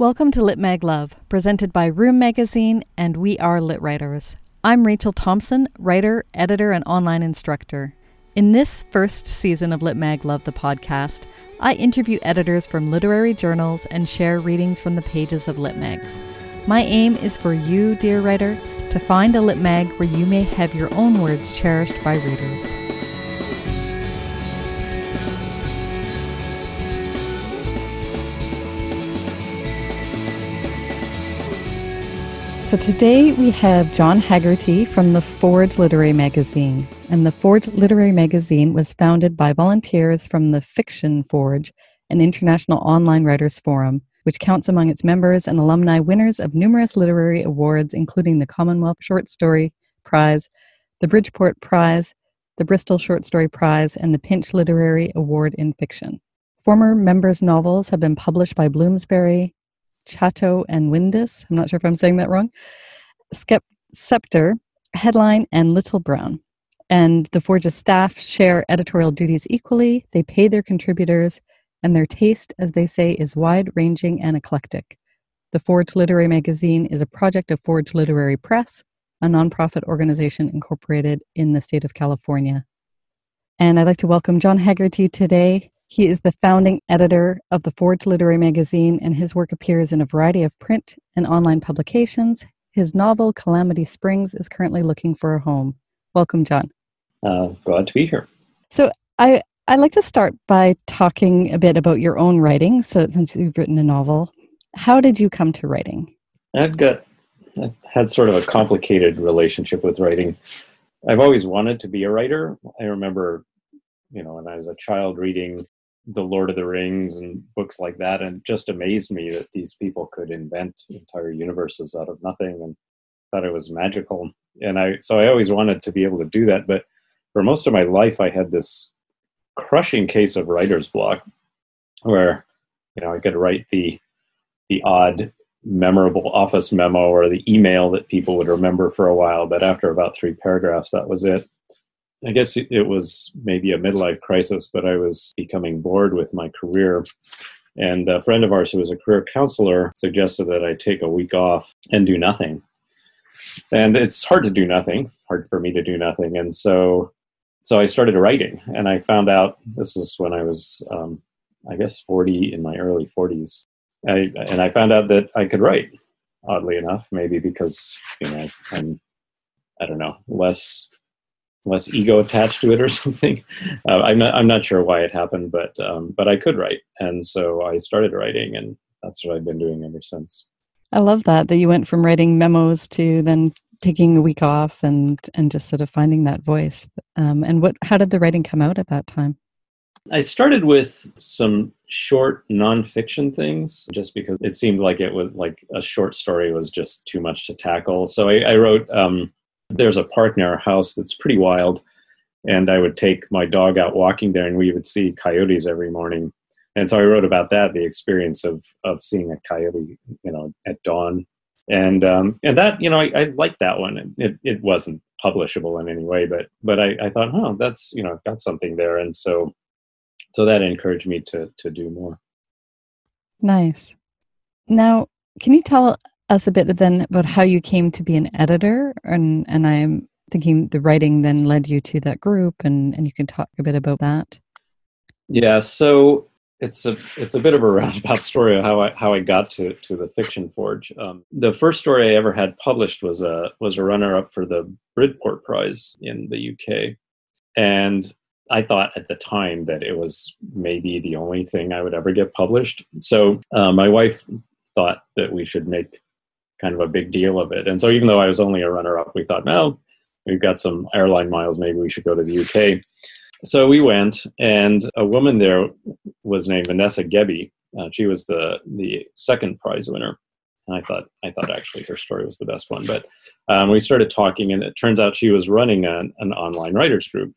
Welcome to Lit Mag Love, presented by Room Magazine and We Are Lit Writers. I'm Rachel Thompson, writer, editor, and online instructor. In this first season of Lit Mag Love, the podcast, I interview editors from literary journals and share readings from the pages of Lit Mags. My aim is for you, dear writer, to find a Lit Mag where you may have your own words cherished by readers. So today we have John Haggerty from the Forge Literary Magazine. And the Forge Literary Magazine was founded by volunteers from the Fiction Forge, an international online writers forum, which counts among its members and alumni winners of numerous literary awards, including the Commonwealth Short Story Prize, the Bridport Prize, the Bristol Short Story Prize, and the Pinch Literary Award in Fiction. Former members' novels have been published by Bloomsbury, Chatto and Windus. I'm not sure if I'm saying that wrong. Skep- Sceptre, Headline, and Little Brown. And the Forge's staff share editorial duties equally. They pay their contributors, and their taste, as they say, is wide ranging and eclectic. The Forge Literary Magazine is a project of Forge Literary Press, a nonprofit organization incorporated in the state of California. And I'd like to welcome John Haggerty today. He is the founding editor of the Forge Literary Magazine, and his work appears in a variety of print and online publications. His novel, Calamity Springs, is currently looking for a home. Welcome, John. Uh, glad to be here. So, I, I'd like to start by talking a bit about your own writing. So, since you've written a novel, how did you come to writing? I've got, I've had sort of a complicated relationship with writing. I've always wanted to be a writer. I remember, you know, when I was a child reading the Lord of the Rings and books like that, and just amazed me that these people could invent entire universes out of nothing, and thought it was magical. And I so I always wanted to be able to do that, but for most of my life, I had this crushing case of writer's block, where you know I could write the the odd memorable office memo or the email that people would remember for a while, but after about three paragraphs, that was it. I guess it was maybe a midlife crisis, but I was becoming bored with my career. And a friend of ours who was a career counselor suggested that I take a week off and do nothing. And it's hard to do nothing, hard for me to do nothing. And so, so I started writing, and I found out this is when I was, um, I guess, 40 in my early 40s. I, and I found out that I could write, oddly enough, maybe because, you know, I'm, I don't know, less less ego attached to it or something. Uh, I'm not I'm not sure why it happened, but um, but I could write, and so I started writing, and that's what I've been doing ever since. I love that that you went from writing memos to then taking a week off and and just sort of finding that voice. Um, and what how did the writing come out at that time? I started with some short nonfiction things just because it seemed like it was like a short story was just too much to tackle. So I, I wrote um, there's a park near our house that's pretty wild and i would take my dog out walking there and we would see coyotes every morning. And so i wrote about that the experience of of seeing a coyote you know at dawn. And um and that you know i, I liked that one. It, it wasn't publishable in any way but but i, I thought oh that's you know got something there. And so so that encouraged me to to do more. Nice. Now can you tell us a bit then about how you came to be an editor and and i'm thinking the writing then led you to that group and and you can talk a bit about that yeah so it's a it's a bit of a roundabout story of how I how I got to to the Fiction Forge. Um, the first story I ever had published was a was a runner up for the Bridport Prize in the UK, and I thought at the time that it was maybe the only thing I would ever get published. So uh, my wife thought that we should make kind of a big deal of it. And so even though I was only a runner up, we thought, well, we've got some airline miles, maybe we should go to the UK. So we went, and a woman there was named Vanessa Gebbie. Uh, she was the the second prize winner, and I thought I thought actually her story was the best one. But um, we started talking, and it turns out she was running an, an online writers group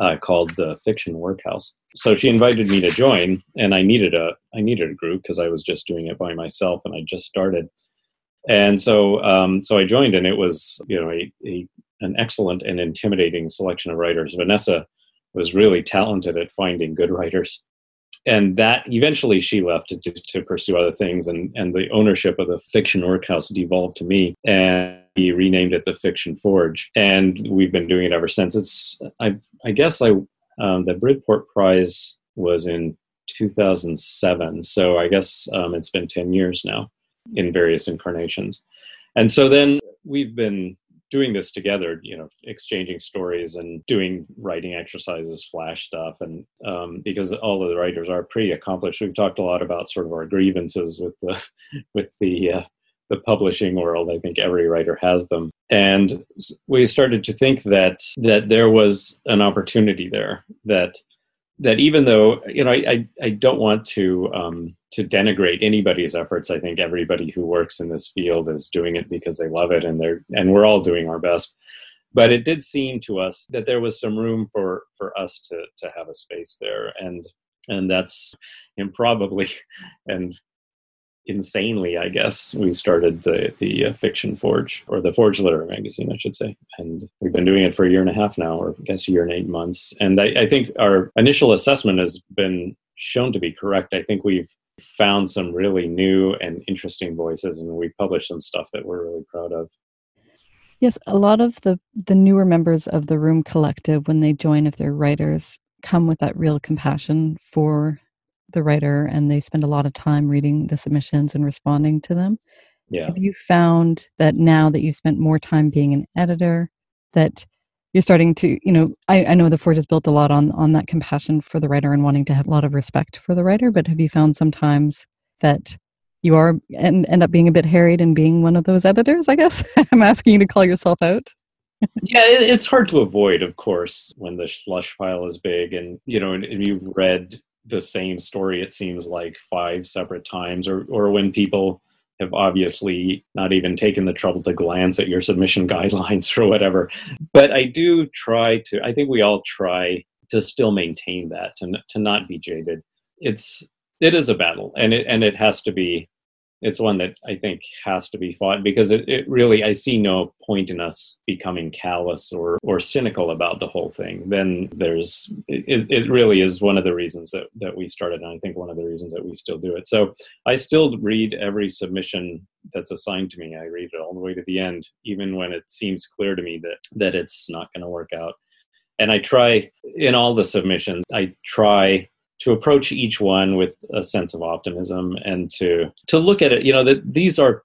uh, called the Fiction Workhouse. So she invited me to join, and I needed a I needed a group because I was just doing it by myself, and I just started and so um, so I joined, and it was you know a, a, an excellent and intimidating selection of writers. Vanessa was really talented at finding good writers, and that eventually she left to, to pursue other things and, and the ownership of the fiction workhouse devolved to me and he renamed it the fiction forge. And we've been doing it ever since. It's i, I guess i um, the bridport prize was in 2007 so i guess um, it's been 10 years now in various incarnations. And so then we've been doing this together, you know, exchanging stories and doing writing exercises, flash stuff, and um, because all of the writers are pretty accomplished, we've talked a lot about sort of our grievances with the with the uh, the publishing world. I think every writer has them, and we started to think that that there was an opportunity there that that even though you know I I, don't want to um, to denigrate anybody's efforts. I think everybody who works in this field is doing it because they love it, and they're and we're all doing our best. But it did seem to us that there was some room for for us to to have a space there, and and that's improbably and insanely, I guess, we started the, the uh, Fiction Forge, or the Forge Literary Magazine, I should say. And we've been doing it for a year and a half now, or I guess a year and eight months. And I, I think our initial assessment has been shown to be correct. I think we've found some really new and interesting voices, and we published some stuff that we're really proud of. Yes, a lot of the the newer members of the Room Collective, when they join, if they're writers, come with that real compassion for the writer and they spend a lot of time reading the submissions and responding to them. Yeah. Have you found that now that you spent more time being an editor, that you're starting to, you know, I, I know the Forge has built a lot on on that compassion for the writer and wanting to have a lot of respect for the writer, but have you found sometimes that you are and end up being a bit harried and being one of those editors, I guess? I'm asking you to call yourself out. yeah, it's hard to avoid, of course, when the slush pile is big and you know, and, and you've read the same story it seems like five separate times or or when people have obviously not even taken the trouble to glance at your submission guidelines or whatever. But i do try to i think we all try to still maintain that to, to not be jaded. It's it is a battle and it and it has to be it's one that I think has to be fought because it, it really I see no point in us becoming callous or or cynical about the whole thing. Then there's it, it really is one of the reasons that, that we started and I think one of the reasons that we still do it. So I still read every submission that's assigned to me. I read it all the way to the end, even when it seems clear to me that that it's not going to work out. And I try in all the submissions, I try to approach each one with a sense of optimism and to to look at it you know that these are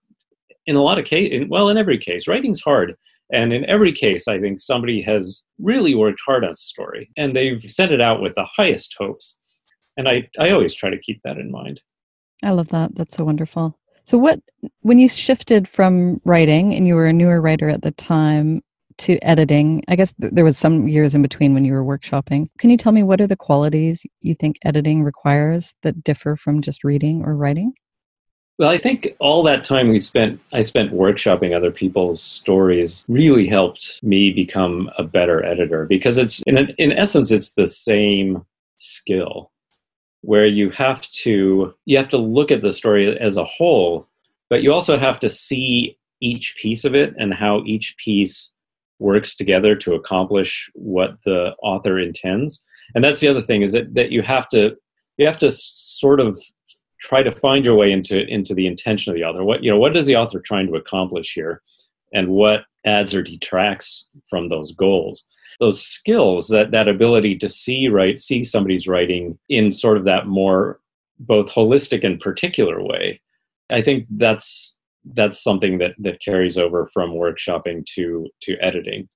in a lot of cases well in every case writing's hard. And in every case i think somebody has really worked hard on a story and they've sent it out with the highest hopes. And i i always try to keep that in mind. I love that. That's so wonderful. So what when you shifted from writing and you were a newer writer at the time to editing, I guess th- there was some years in between when you were workshopping. Can you tell me what are the qualities you think editing requires that differ from just reading or writing? Well, I think all that time we spent, I spent workshopping other people's stories really helped me become a better editor because it's, in, in essence, it's the same skill where you have to, you have to look at the story as a whole, but you also have to see each piece of it and how each piece works together to accomplish what the author intends. And that's the other thing is that, that you have to you have to sort of try to find your way into into the intention of the author. What you know what is the author trying to accomplish here? And what adds or detracts from those goals? Those skills that that ability to see right see somebody's writing in sort of that more both holistic and particular way i think that's that's something that that carries over from workshopping to to editing.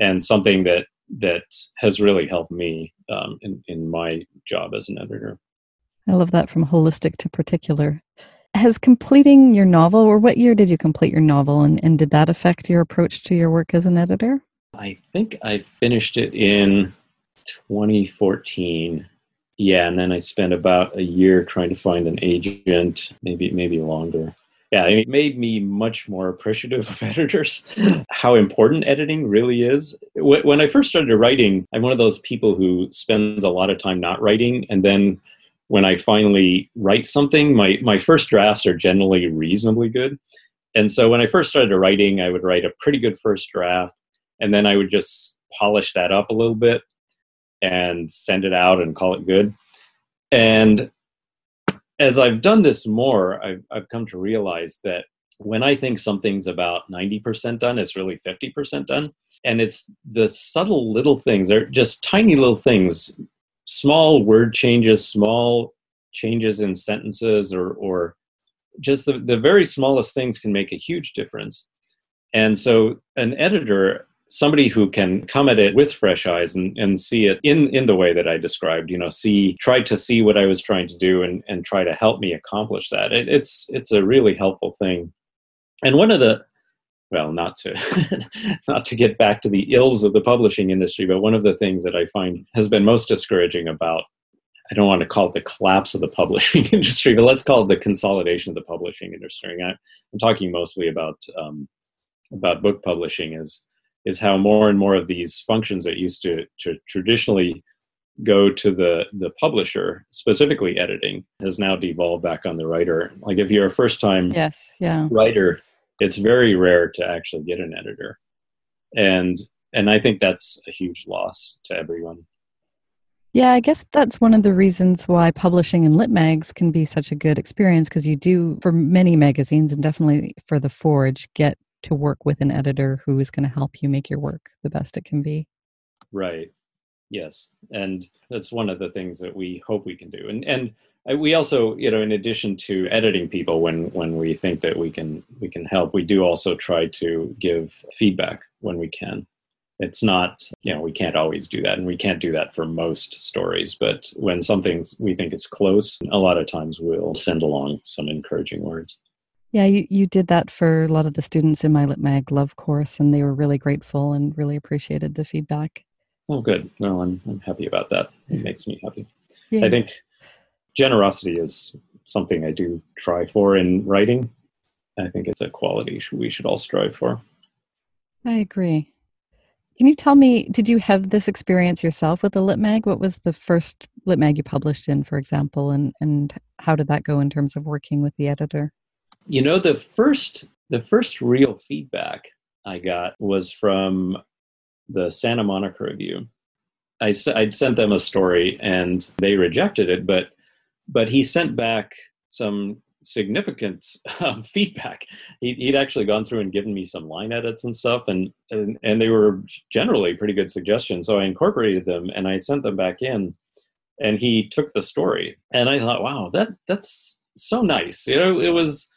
And something that that has really helped me um, in, in my job as an editor. I love that from holistic to particular. Has completing your novel or what year did you complete your novel and, and did that affect your approach to your work as an editor? I think i finished it in 2014 yeah and then i spent about a year trying to find an agent maybe maybe longer yeah, it made me much more appreciative of editors, how important editing really is. When I first started writing, I'm one of those people who spends a lot of time not writing. And then when I finally write something, my, my first drafts are generally reasonably good. And so when I first started writing, I would write a pretty good first draft, and then I would just polish that up a little bit and send it out and call it good And as I've done this more, I've, I've come to realize that when I think something's about 90% done, it's really 50% done. And it's the subtle little things, they're just tiny little things, small word changes, small changes in sentences, or, or just the, the very smallest things can make a huge difference. And so an editor somebody who can come at it with fresh eyes and, and see it in, in the way that I described, you know, see, try to see what I was trying to do and, and try to help me accomplish that. It, it's, it's a really helpful thing. And one of the, well, not to, not to get back to the ills of the publishing industry, but one of the things that I find has been most discouraging about I don't want to call it the collapse of the publishing industry, but let's call it the consolidation of the publishing industry. I, am talking mostly about um, about book publishing. Is is how more and more of these functions that used to, to traditionally go to the the publisher specifically editing has now devolved back on the writer. Like if you're a first time yes yeah. writer it's very rare to actually get an editor. And and i think that's a huge loss to everyone. Yeah i guess that's one of the reasons why publishing in lit mags can be such a good experience because you do for many magazines and definitely for the forge get to work with an editor who is going to help you make your work the best it can be. Right. Yes, and that's one of the things that we hope we can do. And and uh, we also, you know, in addition to editing people when when we think that we can we can help, we do also try to give feedback when we can. It's not, you know, we can't always do that, and we can't do that for most stories. But when something we think is close, a lot of times we'll send along some encouraging words. Yeah, you, you did that for a lot of the students in my LitMag Love course, and they were really grateful and really appreciated the feedback. Oh, good. Well, I'm, I'm happy about that. It makes me happy. Yeah. I think generosity is something I do try for in writing. I think it's a quality we should all strive for. I agree. Can you tell me, did you have this experience yourself with the LitMag? What was the first LitMag you published in, for example, and, and how did that go in terms of working with the editor? You know, the first the first real feedback I got was from the Santa Monica Review. I I'd sent them a story and they rejected it, but but he sent back some significant um, feedback. He, would actually gone through and given me some line edits and stuff, and, and and they were generally pretty good suggestions. So I incorporated them and I sent them back in, and he took the story. And I thought, wow, that that's so nice. You know, it was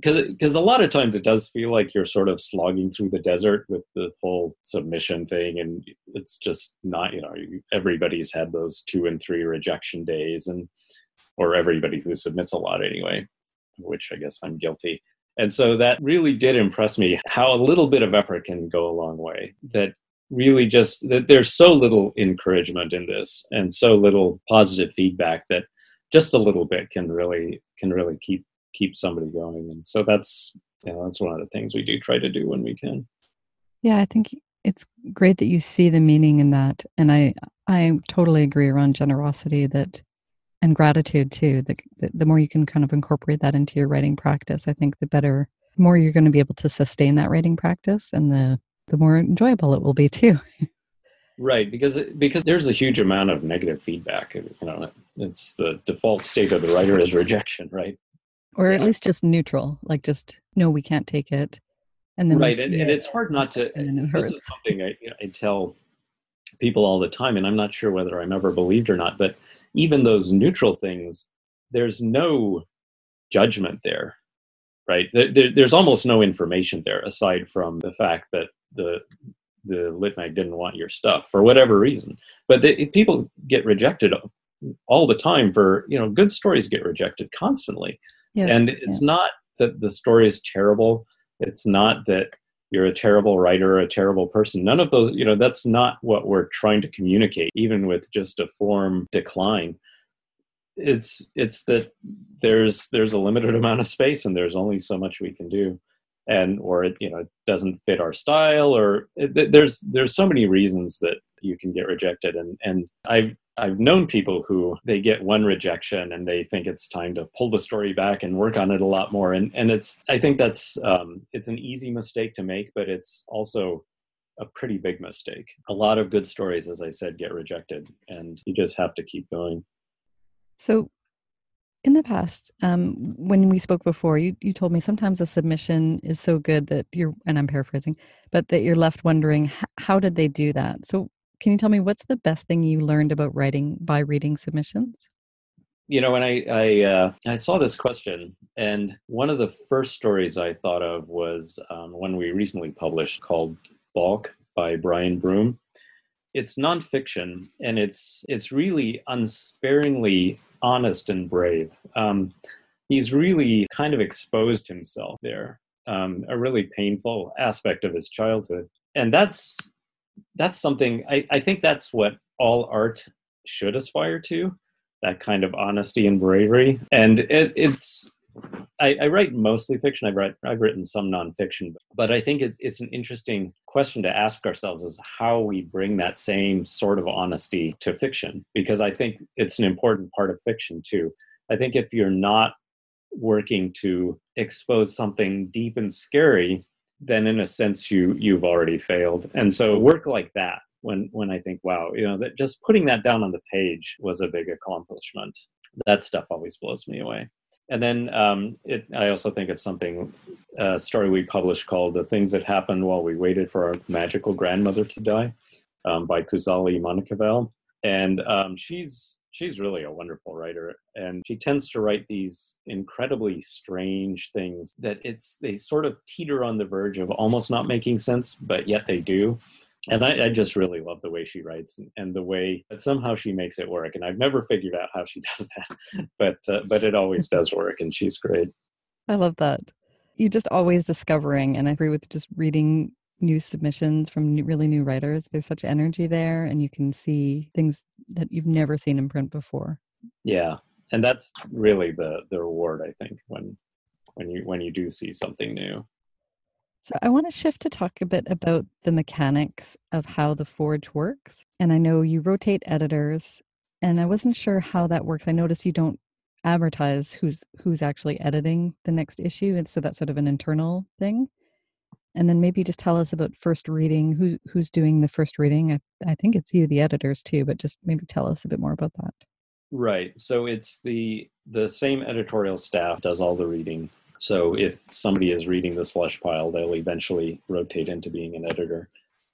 because a lot of times it does feel like you're sort of slogging through the desert with the whole submission thing and it's just not you know everybody's had those two and three rejection days and or everybody who submits a lot anyway which i guess i'm guilty. And so that really did impress me how a little bit of effort can go a long way. That really just that there's so little encouragement in this and so little positive feedback that just a little bit can really can really keep keep somebody going. And so that's you know, that's one of the things we do try to do when we can. Yeah, I think it's great that you see the meaning in that. And I I totally agree around generosity that and gratitude too. The, the, the more you can kind of incorporate that into your writing practice, I think the better more you're going to be able to sustain that writing practice and the the more enjoyable it will be too. right, because because there's a huge amount of negative feedback. You know, it's the default state of the writer is rejection, right? Or at least just neutral like just no we can't take it. And then right and, and, it's hard not to and this is something I, I tell people all the time and i'm not sure whether i'm ever believed or not but even those neutral things there's no judgment there right? There, there's almost no information there aside from the fact that the the litmag didn't want your stuff for whatever reason. But the, people get rejected all the time for you know good stories get rejected constantly Yes, and it's yeah. not that the story is terrible. It's not that you're a terrible writer or a terrible person. None of those, you know, that's not what we're trying to communicate, even with just a form decline. It's it's that there's there's a limited amount of space and there's only so much we can do. And or it, you know, it doesn't fit our style or it, there's there's so many reasons that you can get rejected and and I've I've known people who they get one rejection and they think it's time to pull the story back and work on it a lot more. And and it's I think that's um, it's an easy mistake to make, but it's also a pretty big mistake. A lot of good stories, as I said, get rejected, and you just have to keep going. So, in the past, um, when we spoke before, you, you told me sometimes a submission is so good that you're, and I'm paraphrasing, but that you're left wondering, how did they do that? So, can you tell me what's the best thing you learned about writing by reading submissions? You know, when I I, uh, I saw this question, and one of the first stories I thought of was um, one we recently published called "Balk" by Brian Broome. It's nonfiction, and it's it's really unsparingly honest and brave. Um, he's really kind of exposed himself there, um, a really painful aspect of his childhood, and that's that's something I, I think that's what all art should aspire to that kind of honesty and bravery. And it, it's I, I, write mostly fiction i've, read, I've written some nonfiction but i think it's, it's an interesting question to ask ourselves is how we bring that same sort of honesty to fiction because i think it's an important part of fiction too. I think if you're not working to expose something deep and scary then in a sense you you've already failed. And so work like that when when i think wow you know that just putting that down on the page was a big accomplishment. That stuff always blows me away. And then um, it, i also think of something a story we published called the things that happened while we waited for our magical grandmother to die um, by Kuzhali Manickavel. and um, she's she's really a wonderful writer and she tends to write these incredibly strange things that it's they sort of teeter on the verge of almost not making sense but yet they do. And I, I just really love the way she writes and the way that somehow she makes it work and i've never figured out how she does that but uh, but it always does work and she's great. I love that. You're just always discovering and i agree with just reading new submissions from new, really new writers. There's such energy there, and you can see things that you've never seen in print before. Yeah, and that's really the the reward I think when when you when you do see something new. So I want to shift to talk a bit about the mechanics of how the Forge works. And I know you rotate editors, and I wasn't sure how that works. I noticed you don't advertise who's who's actually editing the next issue, and so that's sort of an internal thing and then maybe just tell us about first reading who who's doing the first reading? I, I think it's you the editors too but just maybe tell us a bit more about that. Right. So it's the the same editorial staff does all the reading. So if somebody is reading the slush pile they'll eventually rotate into being an editor.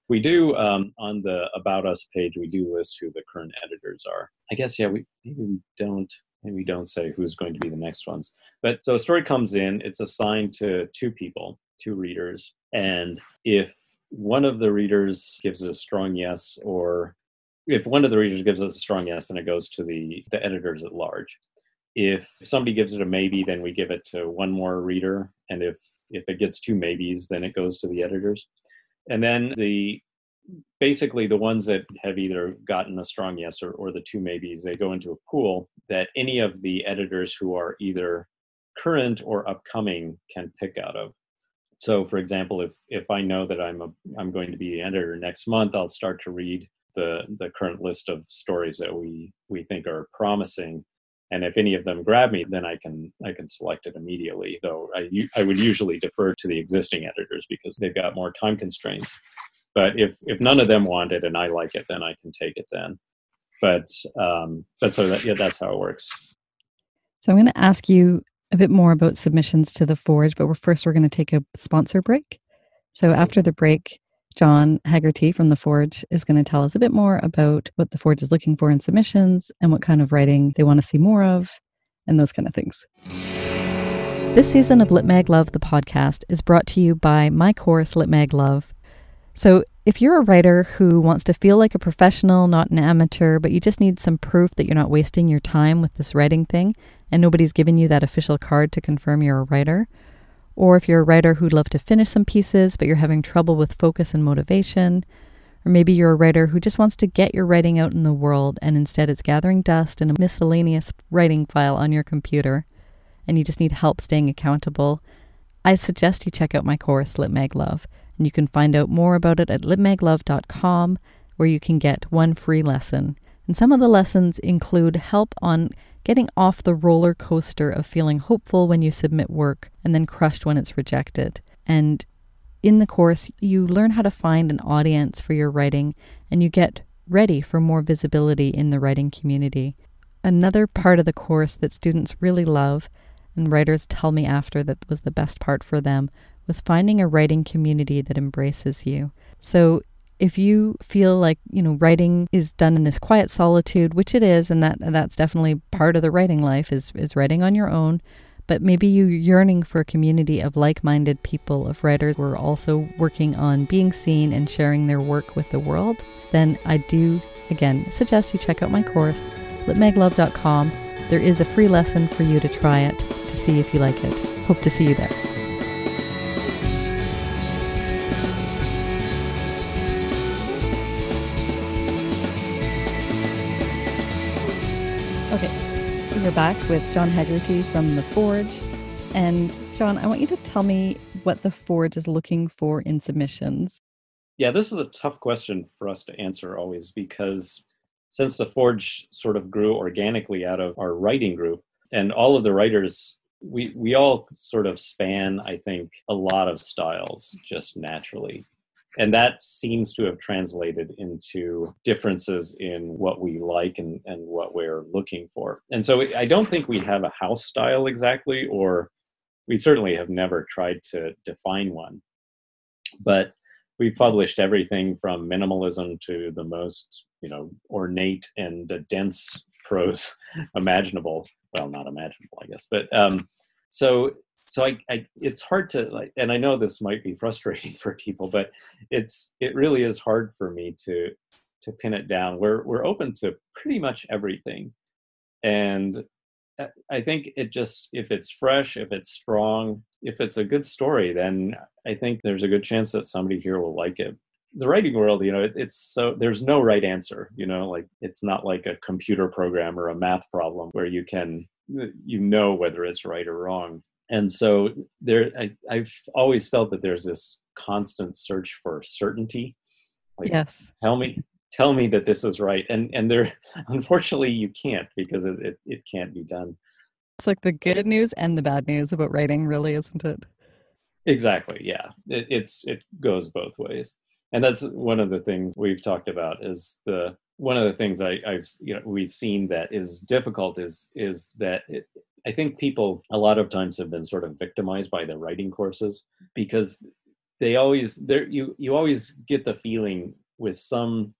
We do um, on the about us page we do list who the current editors are. I guess yeah we maybe we don't maybe we don't say who's going to be the next ones. But so a story comes in it's assigned to two people two readers. And if one of the readers gives a strong yes, or if one of the readers gives us a strong yes, then it goes to the, the editors at large. If somebody gives it a maybe, then we give it to one more reader. And if if it gets two maybes, then it goes to the editors. And then the basically the ones that have either gotten a strong yes or, or the two maybes, they go into a pool that any of the editors who are either current or upcoming can pick out of so for example if if i know that i'm a i'm going to be the editor next month i'll start to read the the current list of stories that we we think are promising. And if any of them grab me then i can i can select it immediately though i i would usually defer to the existing editors because they've got more time constraints. But if if none of them want it and i like it then i can take it then. But um but so that, yeah that's how it works. So i'm going to ask you a bit more about submissions to the Forge, but we're first we're going to take a sponsor break. So after the break, John Haggerty from the Forge is going to tell us a bit more about what the Forge is looking for in submissions and what kind of writing they want to see more of, and those kind of things. This season of Lit Mag Love, the podcast, is brought to you by my course, Lit Mag Love. So if you're a writer who wants to feel like a professional, not an amateur, but you just need some proof that you're not wasting your time with this writing thing, and nobody's given you that official card to confirm you're a writer, or if you're a writer who'd love to finish some pieces, but you're having trouble with focus and motivation, or maybe you're a writer who just wants to get your writing out in the world and instead it's gathering dust in a miscellaneous writing file on your computer, and you just need help staying accountable, I suggest you check out my course, Lit Mag Love and you can find out more about it at litmaglove.com, where you can get one free lesson. And some of the lessons include help on getting off the roller coaster of feeling hopeful when you submit work and then crushed when it's rejected. And in the course, you learn how to find an audience for your writing and you get ready for more visibility in the writing community. another part of the course that students really love, and writers tell me after that was the best part for them, was finding a writing community that embraces you. So if you feel like you know writing is done in this quiet solitude which it is and that that's definitely part of the writing life is is writing on your own but maybe you're yearning for a community of like minded people, of writers who are also working on being seen and sharing their work with the world, then I do, again, suggest you check out my course, litmaglove.com. There is a free lesson for you to try it to see if you like it. Hope to see you there. Back with John Haggerty from The Forge. And John, I want you to tell me what The Forge is looking for in submissions. Yeah, this is a tough question for us to answer always because since The Forge sort of grew organically out of our writing group, and all of the writers we we all sort of span i think a lot of styles just naturally and that seems to have translated into differences in what we like and, and what we're looking for. And so i don't think we have a house style exactly or we certainly have never tried to define one. But we've published everything from minimalism to the most you know ornate and dense prose imaginable. Well not imaginable i guess but um so so I, I, it's hard to like and i know this might be frustrating for people but it's it really is hard for me to to pin it down. We're we're open to pretty much everything. And uh, i think it just if it's fresh if it's strong if it's a good story then i think there's a good chance that somebody here will like it. The writing world you know it, it's so there's no right answer you know like it's not like a computer program or a math problem where you can you know whether it's right or wrong and so there I, i've always felt that there's this constant search for certainty. Like yes. tell me tell me that this is right. And and there unfortunately you can't because it, it, it can't be done. It's like the good news and the bad news about writing really isn't it? Exactly yeah. It, it's it goes both ways. And that's one of the things we've talked about is the one of the things I have you know we've seen that is difficult is is that it, I think people a lot of times have been sort of victimized by the writing courses because they always there you you always get the feeling with some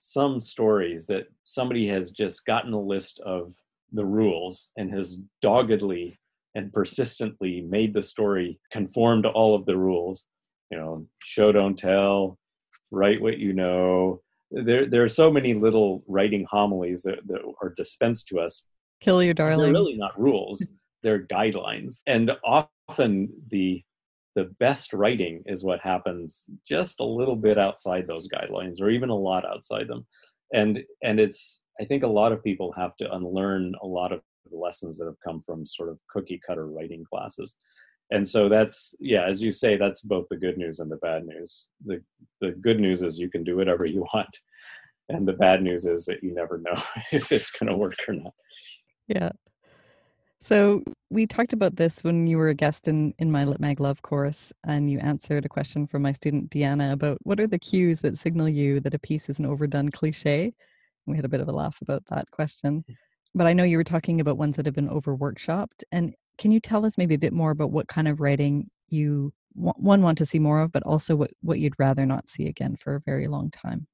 some stories that somebody has just gotten a list of the rules and has doggedly and persistently made the story conform to all of the rules. You know show don't tell write what you know. There there are so many little writing homilies that, that are dispensed to us Kill your darling. They're really not rules; they're guidelines. And often the the best writing is what happens just a little bit outside those guidelines, or even a lot outside them. And and it's I think a lot of people have to unlearn a lot of the lessons that have come from sort of cookie cutter writing classes. And so that's yeah, as you say, that's both the good news and the bad news. The the good news is you can do whatever you want. And the bad news is that you never know if it's going to work or not. Yeah. So we talked about this when you were a guest in, in my Lit Mag Love course, and you answered a question from my student Deanna about what are the cues that signal you that a piece is an overdone cliche. We had a bit of a laugh about that question. Mm. But I know you were talking about ones that have been over workshopped. And can you tell us maybe a bit more about what kind of writing you one want to see more of, but also what, what you'd rather not see again for a very long time?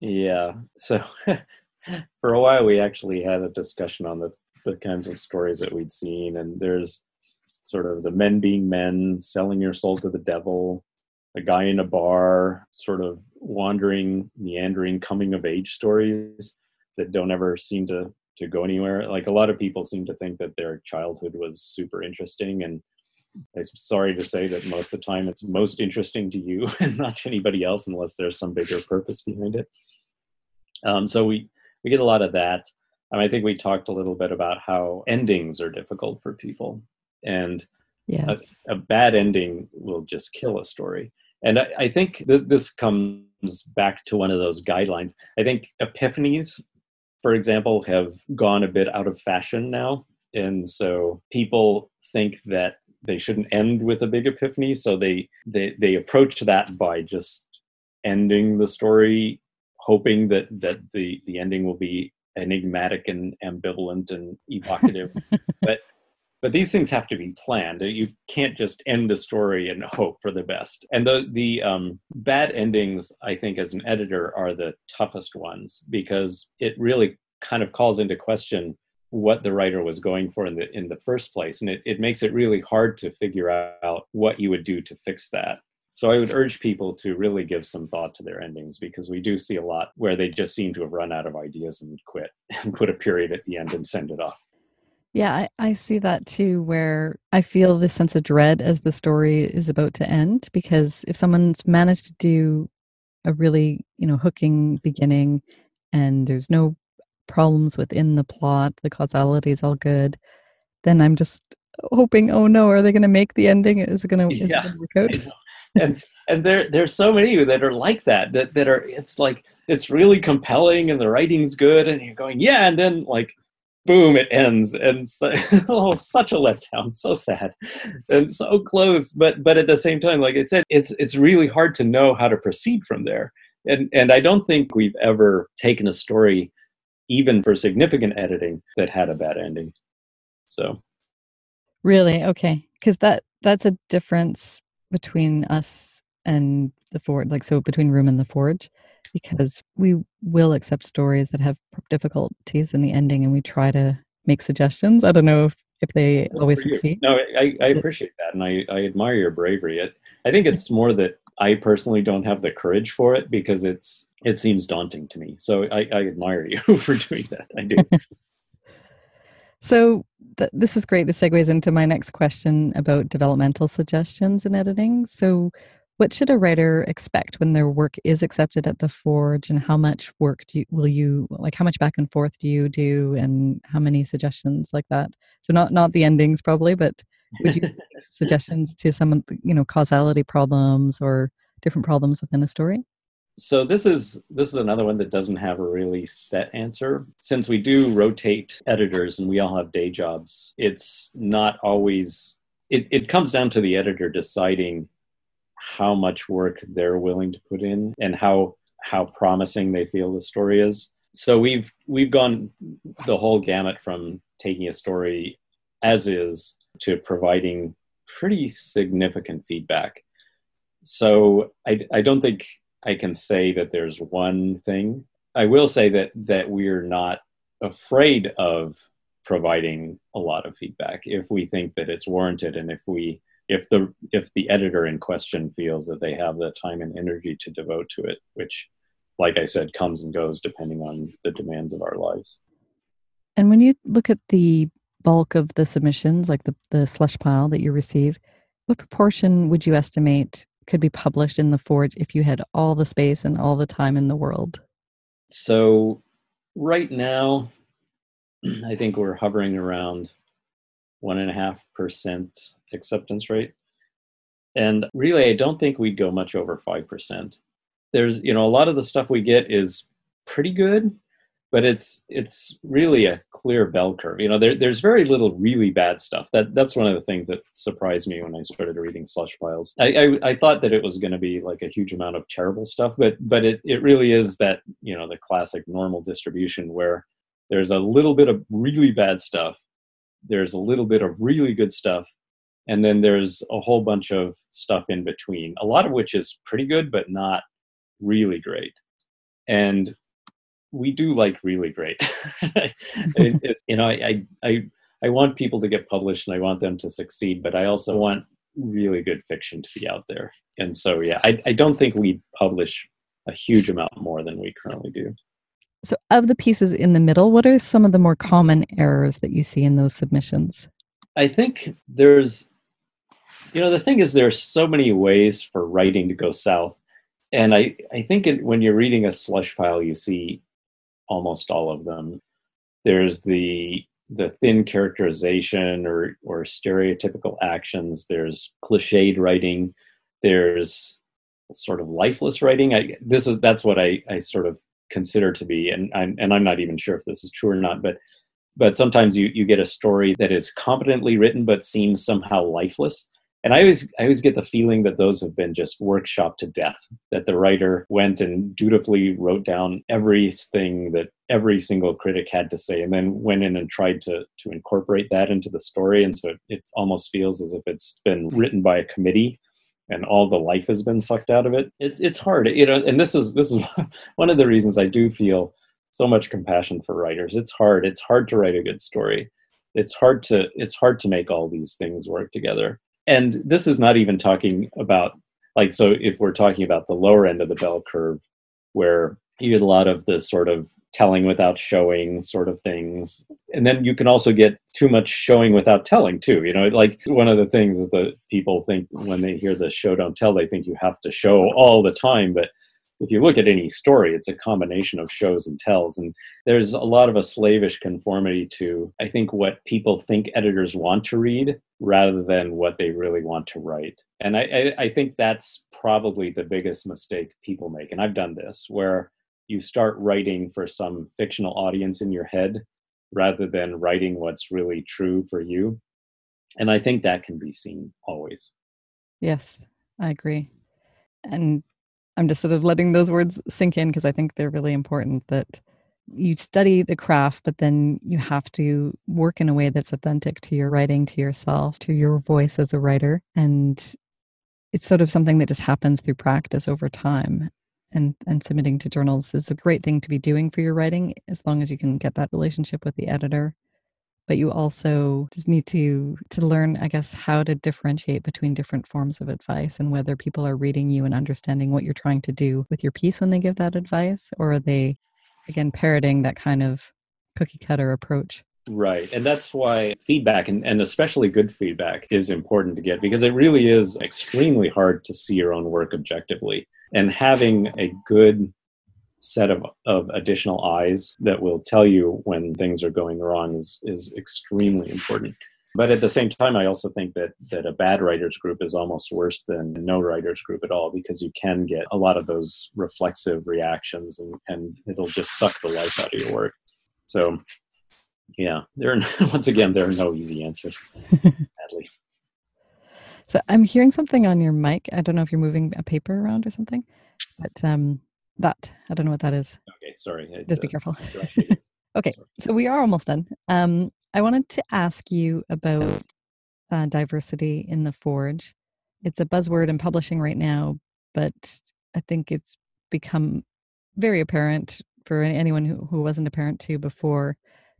Yeah. So for a while, we actually had a discussion on the the kinds of stories that we'd seen. And there's sort of the men being men, selling your soul to the devil, a guy in a bar, sort of wandering, meandering, coming of age stories that don't ever seem to to go anywhere. Like a lot of people seem to think that their childhood was super interesting and I'm sorry to say that most of the time it's most interesting to you and not to anybody else unless there's some bigger purpose behind it. Um, so we we get a lot of that. I think we talked a little bit about how endings are difficult for people, and yes. a, a, bad ending will just kill a story. And I, I think th- this comes back to one of those guidelines. I think epiphanies, for example, have gone a bit out of fashion now, and so people think that they shouldn't end with a big epiphany, so they they they approach that by just ending the story hoping that that the the ending will be enigmatic and ambivalent and evocative. but but these things have to be planned. You can't just end a story and hope for the best. And the the um, bad endings, I think, as an editor, are the toughest ones because it really kind of calls into question what the writer was going for in the in the first place, and it, it makes it really hard to figure out what you would do to fix that. So I would urge people to really give some thought to their endings because we do see a lot where they just seem to have run out of ideas and quit and put a period at the end and send it off. Yeah, I, I see that too, where I feel this sense of dread as the story is about to end. Because if someone's managed to do a really, you know, hooking beginning and there's no problems within the plot, the causality is all good, then I'm just hoping, oh no, are they going to make the ending? Is it going to yeah, work out? and and there there's so many that are like that, that that are it's like it's really compelling and the writing's good and you're going yeah, and then like boom, it ends, and so, oh, such a letdown, so sad, and so close. But but at the same time, like I said, it's it's really hard to know how to proceed from there. And and I don't think we've ever taken a story, even for significant editing, that had a bad ending. So, really, okay, because that that's a difference between us and the forge, like so between Room and the Forge because we will accept stories that have difficulties in the ending and we try to make suggestions. I don't know if, if they always succeed. No, I, I appreciate that and I, I admire your bravery. I, I think it's more that I personally don't have the courage for it because it's it seems daunting to me. So I, I admire you for doing that. I do. so th- this is great. To segues into my next question about developmental suggestions in editing. So what should a writer expect when their work is accepted at the forge and how much work do you, will you like how much back and forth do you do and how many suggestions like that? So not not the endings probably but would you suggestions to some of you know causality problems or different problems within a story so this is this is another one that doesn't have a really set answer since we do rotate editors and we all have day jobs it's not always it, it comes down to the editor deciding how much work they're willing to put in and how how promising they feel the story is. So we've we've gone the whole gamut from taking a story as is to providing pretty significant feedback. So I, I don't think I can say that there's one thing. I will say that that we're not afraid of providing a lot of feedback if we think that it's warranted and if we if the if the editor in question feels that they have the time and energy to devote to it which like i said comes and goes depending on the demands of our lives and when you look at the bulk of the submissions like the, the slush pile that you receive what proportion would you estimate could be published in the forge if you had all the space and all the time in the world so right now i think we're hovering around one and a half percent acceptance rate. And really, I don't think we'd go much over 5%. There's, you know, a lot of the stuff we get is pretty good, but it's it's really a clear bell curve. You know, there, there's very little really bad stuff. That that's one of the things that surprised me when I started reading slush piles. I, I, I thought that it was going to be like a huge amount of terrible stuff, but but it, it really is that you know the classic normal distribution where there's a little bit of really bad stuff, there's a little bit of really good stuff, and then there's a whole bunch of stuff in between a lot of which is pretty good but not really great and we do like really great. It, it, you know I, I i want people to get published and i want them to succeed but i also want really good fiction to be out there. And so yeah i, I don't think we publish a huge amount more than we currently do. So of the pieces in the middle what are some of the more common errors that you see in those submissions? I think there's you know the thing is there's so many ways for writing to go south. And i i think it, when you're reading a slush pile you see almost all of them. There's the the thin characterization or or stereotypical actions. There's cliched writing. There's sort of lifeless writing. I this is that's what i i sort of consider to be and i'm and i'm not even sure if this is true or not but but sometimes you you get a story that is competently written but seems somehow lifeless and I always I always get the feeling that those have been just workshopped to death. That the writer went and dutifully wrote down everything that every single critic had to say, and then went in and tried to to incorporate that into the story. And so it, it almost feels as if it's been written by a committee and all the life has been sucked out of it. It's it's hard, you know. And this is this is one of the reasons I do feel so much compassion for writers. It's hard. It's hard to write a good story. It's hard to it's hard to make all these things work together and this is not even talking about like so if we're talking about the lower end of the bell curve where you get a lot of the sort of telling without showing sort of things and then you can also get too much showing without telling too you know? Like one of the things is that people think when they hear the show don't tell they think you have to show all the time but if you look at any story, it's a combination of shows and tells. And there's a lot of a slavish conformity to, I think, what people think editors want to read rather than what they really want to write. And I, I, I think that's probably the biggest mistake people make. And I've done this where you start writing for some fictional audience in your head rather than writing what's really true for you. And I think that can be seen always. Yes, I agree. And I'm just sort of letting those words sink in because I think they're really important that you study the craft, but then you have to work in a way that's authentic to your writing, to yourself, to your voice as a writer. And it's sort of something that just happens through practice over time. And, and submitting to journals is a great thing to be doing for your writing as long as you can get that relationship with the editor but you also just need to to learn i guess how to differentiate between different forms of advice and whether people are reading you and understanding what you're trying to do with your piece when they give that advice or are they again parroting that kind of cookie cutter approach Right. And that's why feedback, and, and especially good feedback, is important to get because it really is extremely hard to see your own work objectively. And having a good set of, of additional eyes that will tell you when things are going wrong is, is extremely important. But at the same time, I also think that, that a bad writers group is almost worse than no writers group at all because you can get a lot of those reflexive reactions and, and it'll just suck the life out of your work. So, yeah, there are, once again, there are no easy answers, sadly. So I'm hearing something on your mic. I don't know if you're moving a paper around or something, but um, that. I don't know what that is. Okay, sorry. Just be uh, careful. okay, sorry. so we are almost done. Um, I wanted to ask you about uh, diversity in the Forge. It's a buzzword in publishing right now, but I think it's become very apparent for anyone who, who wasn't apparent to before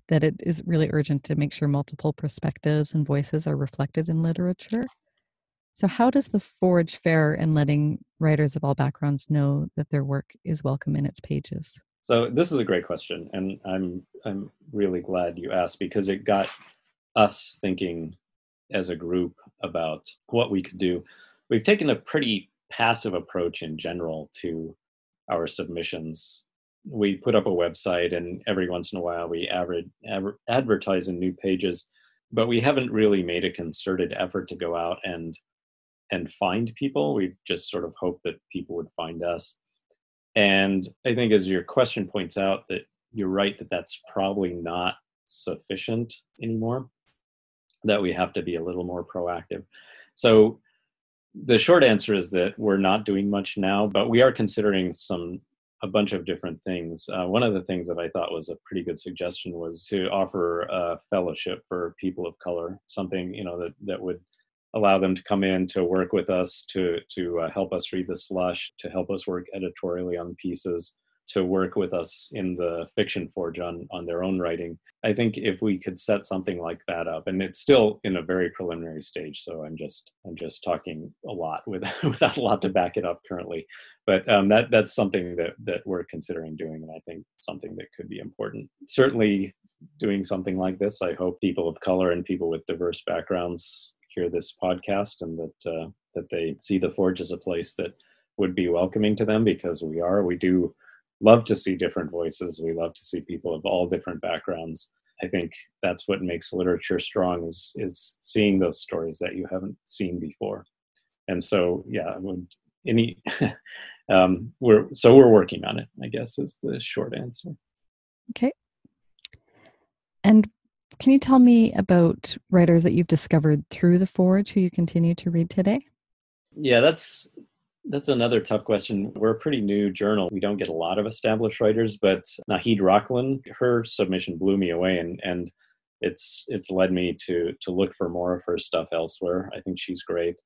that it is really urgent to make sure multiple perspectives and voices are reflected in literature. So, how does the Forge fare in letting writers of all backgrounds know that their work is welcome in its pages? So, this is a great question, and I'm I'm really glad you asked because it got us thinking as a group about what we could do. We've taken a pretty passive approach in general to our submissions. We put up a website, and every once in a while we average, adver- advertise in NewPages, but we haven't really made a concerted effort to go out and and find people. We just sort of hoped that people would find us. And I think, as your question points out, that you're right that that's probably not sufficient anymore. That we have to be a little more proactive. So the short answer is that we're not doing much now, but we are considering some a bunch of different things. Uh, one of the things that I thought was a pretty good suggestion was to offer a fellowship for people of color, something you know that that would allow them to come in to work with us to to uh, help us read the slush to help us work editorially on pieces to work with us in the fiction forge on on their own writing. I think if we could set something like that up and it's still in a very preliminary stage so i'm just i'm just talking a lot with, without a lot to back it up currently. But um, that that's something that that we're considering doing and i think something that could be important. Certainly doing something like this i hope people of color and people with diverse backgrounds hear this podcast and that uh, that they see the Forge as a place that would be welcoming to them because we are. We do love to see different voices. We love to see people of all different backgrounds. I think that's what makes literature strong is is seeing those stories that you haven't seen before. And so, yeah, any um, we're so we're working on it. I guess is the short answer. Okay. And can you tell me about writers that you've discovered through the Forge who you continue to read today? Yeah, that's that's another tough question. We're a pretty new journal. We don't get a lot of established writers, but Nahid Rachlin, her submission blew me away and and it's it's led me to to look for more of her stuff elsewhere. I think she's great.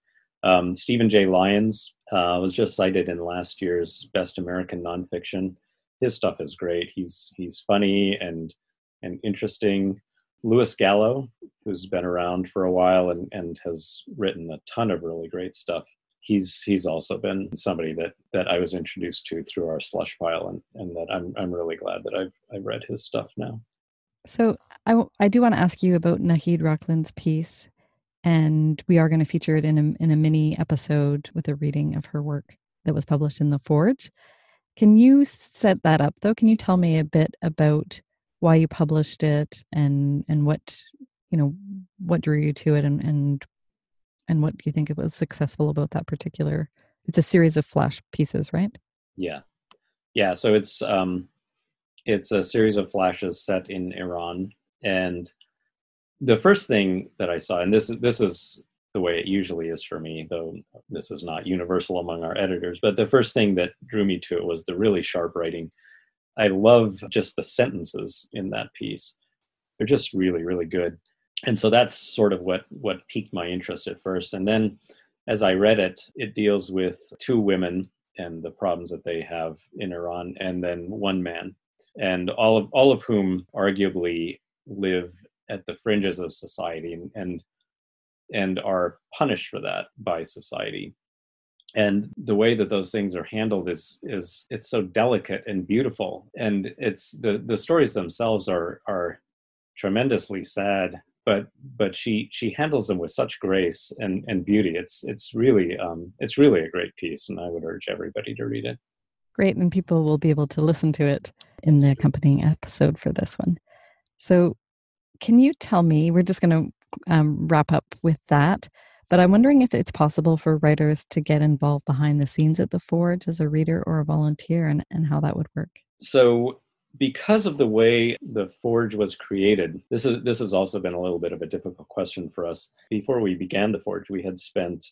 Um, Stephen J. Lyons uh, was just cited in last year's Best American Nonfiction. His stuff is great. He's he's funny and and interesting. Louis Gallo, who's been around for a while and, and has written a ton of really great stuff. He's he's also been somebody that that I was introduced to through our slush pile, and, and that I'm I'm really glad that I've I've read his stuff now. So I, I do want to ask you about Nahid Rachlin's piece, and we are going to feature it in a, in a mini episode with a reading of her work that was published in The Forge. Can you set that up though? Can you tell me a bit about why you published it and and what you know what drew you to it and and and what do you think it was successful about that particular it's a series of flash pieces right yeah yeah so it's um it's a series of flashes set in Iran, and the first thing that I saw, and this this is the way it usually is for me, though this is not universal among our editors. But the first thing that drew me to it was the really sharp writing. I love just the sentences in that piece; they're just really, really good. And so that's sort of what what piqued my interest at first. And then, as I read it, it deals with two women and the problems that they have in Iran, and then one man and all of all of whom arguably live at the fringes of society and and, and are punished for that by society and the way that those things are handled is is it's so delicate and beautiful and it's the the stories themselves are are tremendously sad but but she she handles them with such grace and and beauty it's it's really um it's really a great piece and i would urge everybody to read it Great. And people will be able to listen to it in the accompanying episode for this one. So, can you tell me? We're just going to um, wrap up with that. But I'm wondering if it's possible for writers to get involved behind the scenes at the Forge as a reader or a volunteer and, and how that would work. So, because of the way the Forge was created, this is this has also been a little bit of a difficult question for us. Before we began the Forge, we had spent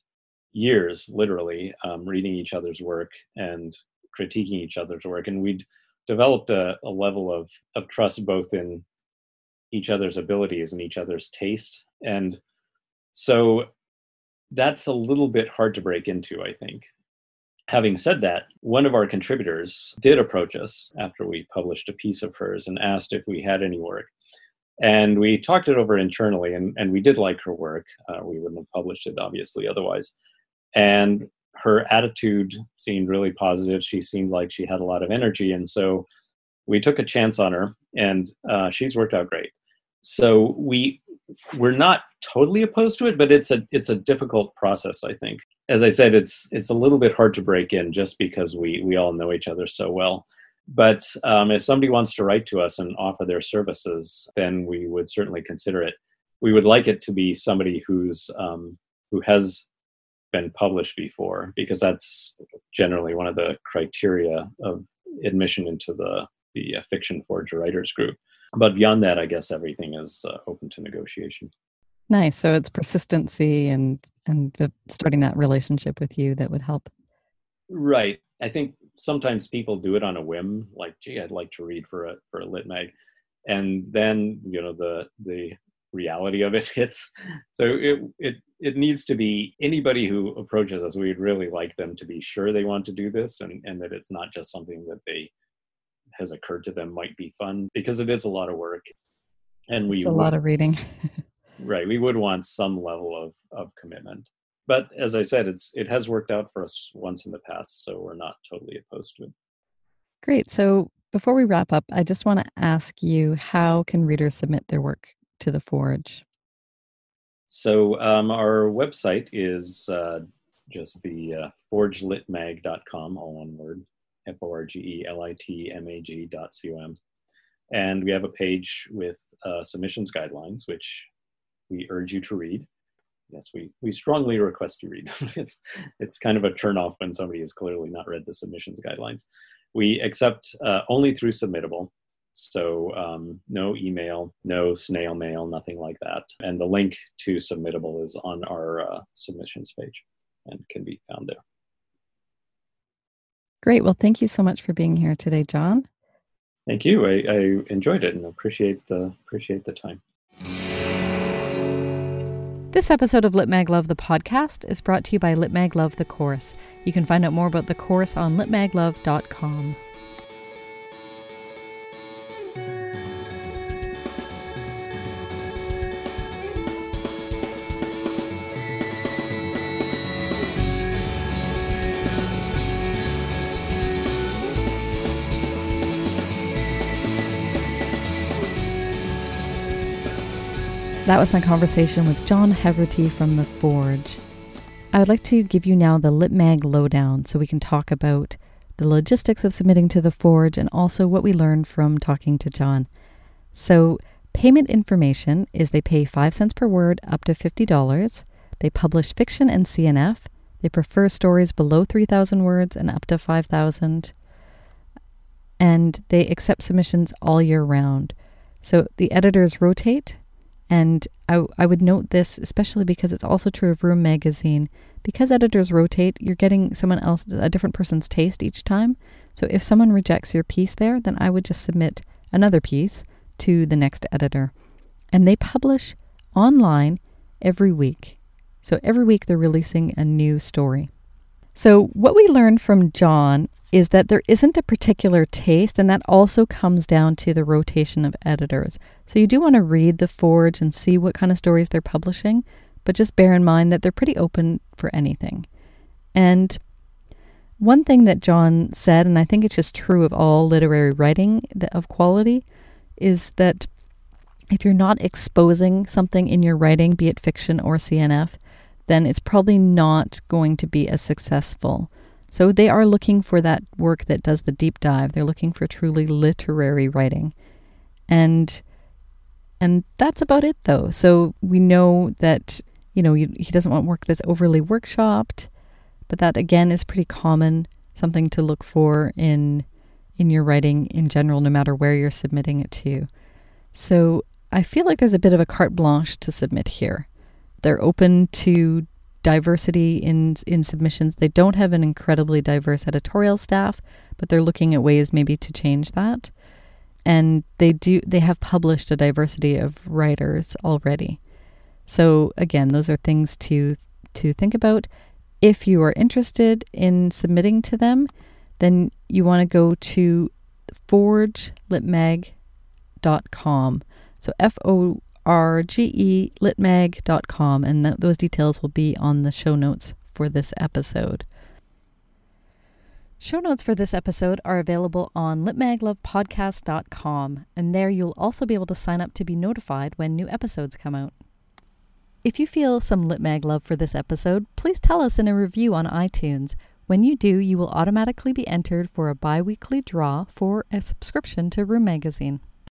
years, literally, um, reading each other's work and critiquing each other's work, and we'd developed a, a level of of trust both in each other's abilities and each other's taste, and so that's a little bit hard to break into, I think. Having said that, one of our contributors did approach us after we published a piece of hers and asked if we had any work. And we talked it over internally, and, and we did like her work. Uh, we wouldn't have published it, obviously, otherwise. And her attitude seemed really positive. She seemed like she had a lot of energy, and so we took a chance on her, and uh, she's worked out great. So we we're not totally opposed to it, but it's a it's a difficult process. I think, as I said, it's it's a little bit hard to break in just because we we all know each other so well. But um, if somebody wants to write to us and offer their services, then we would certainly consider it. We would like it to be somebody who's um, who has been published before because that's generally one of the criteria of admission into the the uh, fiction forge writers group but beyond that i guess everything is uh, open to negotiation nice so it's persistency and and starting that relationship with you that would help right i think sometimes people do it on a whim like gee i'd like to read for a for a lit mag and then you know the the reality of it hits. So it it it needs to be anybody who approaches us. We'd really like them to be sure they want to do this, and and that it's not just something that they has occurred to them might be fun because it is a lot of work, and we it's a would, lot of reading. right, we would want some level of of commitment. But as I said, it's it has worked out for us once in the past, so we're not totally opposed to it. Great. So before we wrap up, I just want to ask you how can readers submit their work to the Forge? So um, our website is uh, just the uh, forgelitmag.com, all one word, F-O-R-G-E-L-I-T-M-A-G dot C-O-M. And we have a page with uh, submissions guidelines, which we urge you to read. Yes, we, we strongly request you read them. it's, it's kind of a turnoff when somebody has clearly not read the submissions guidelines. We accept uh, only through Submittable, So um, no email, no snail mail, nothing like that. And the link to Submittable is on our uh, submissions page and can be found there. Great. Well, thank you so much for being here today, John. Thank you. I, I enjoyed it and appreciate the appreciate the time. This episode of LitMag Love the podcast is brought to you by LitMag Love the course. You can find out more about the course on litmaglove.com. That was my conversation with John Haggerty from The Forge. I would like to give you now the LitMag lowdown so we can talk about the logistics of submitting to The Forge and also what we learned from talking to John. So, payment information is they pay 5 cents per word up to $50. They publish fiction and CNF. They prefer stories below 3,000 words and up to 5,000. And they accept submissions all year round. So the editors rotate and I, I would note this, especially because it's also true of Room Magazine. Because editors rotate, you're getting someone else, a different person's taste each time. So if someone rejects your piece there, then I would just submit another piece to the next editor. And they publish online every week. So every week they're releasing a new story. So, what we learned from John is that there isn't a particular taste, and that also comes down to the rotation of editors. So you do want to read The Forge and see what kind of stories they're publishing, but just bear in mind that they're pretty open for anything. And one thing that John said, and I think it's just true of all literary writing of quality, is that if you're not exposing something in your writing, be it fiction or CNF, then it's probably not going to be as successful. So they are looking for that work that does the deep dive. They're looking for truly literary writing. And and that's about it though. So we know that you know he doesn't want work that's overly workshopped, but that again is pretty common, something to look for in in your writing in general no matter where you're submitting it to. So I feel like there's a bit of a carte blanche to submit here. They're open to diversity in in submissions. They don't have an incredibly diverse editorial staff, but they're looking at ways maybe to change that. And they do they have published a diversity of writers already. So again, those are things to to think about. If you are interested in submitting to them, then you want to go to forgelitmag.com. So F O rgelitmag.com, and th- those details will be on the show notes for this episode. Show notes for this episode are available on litmaglovepodcast.com, and there you'll also be able to sign up to be notified when new episodes come out. If you feel some Litmag love for this episode, please tell us in a review on iTunes. When you do, you will automatically be entered for a bi weekly draw for a subscription to Room Magazine.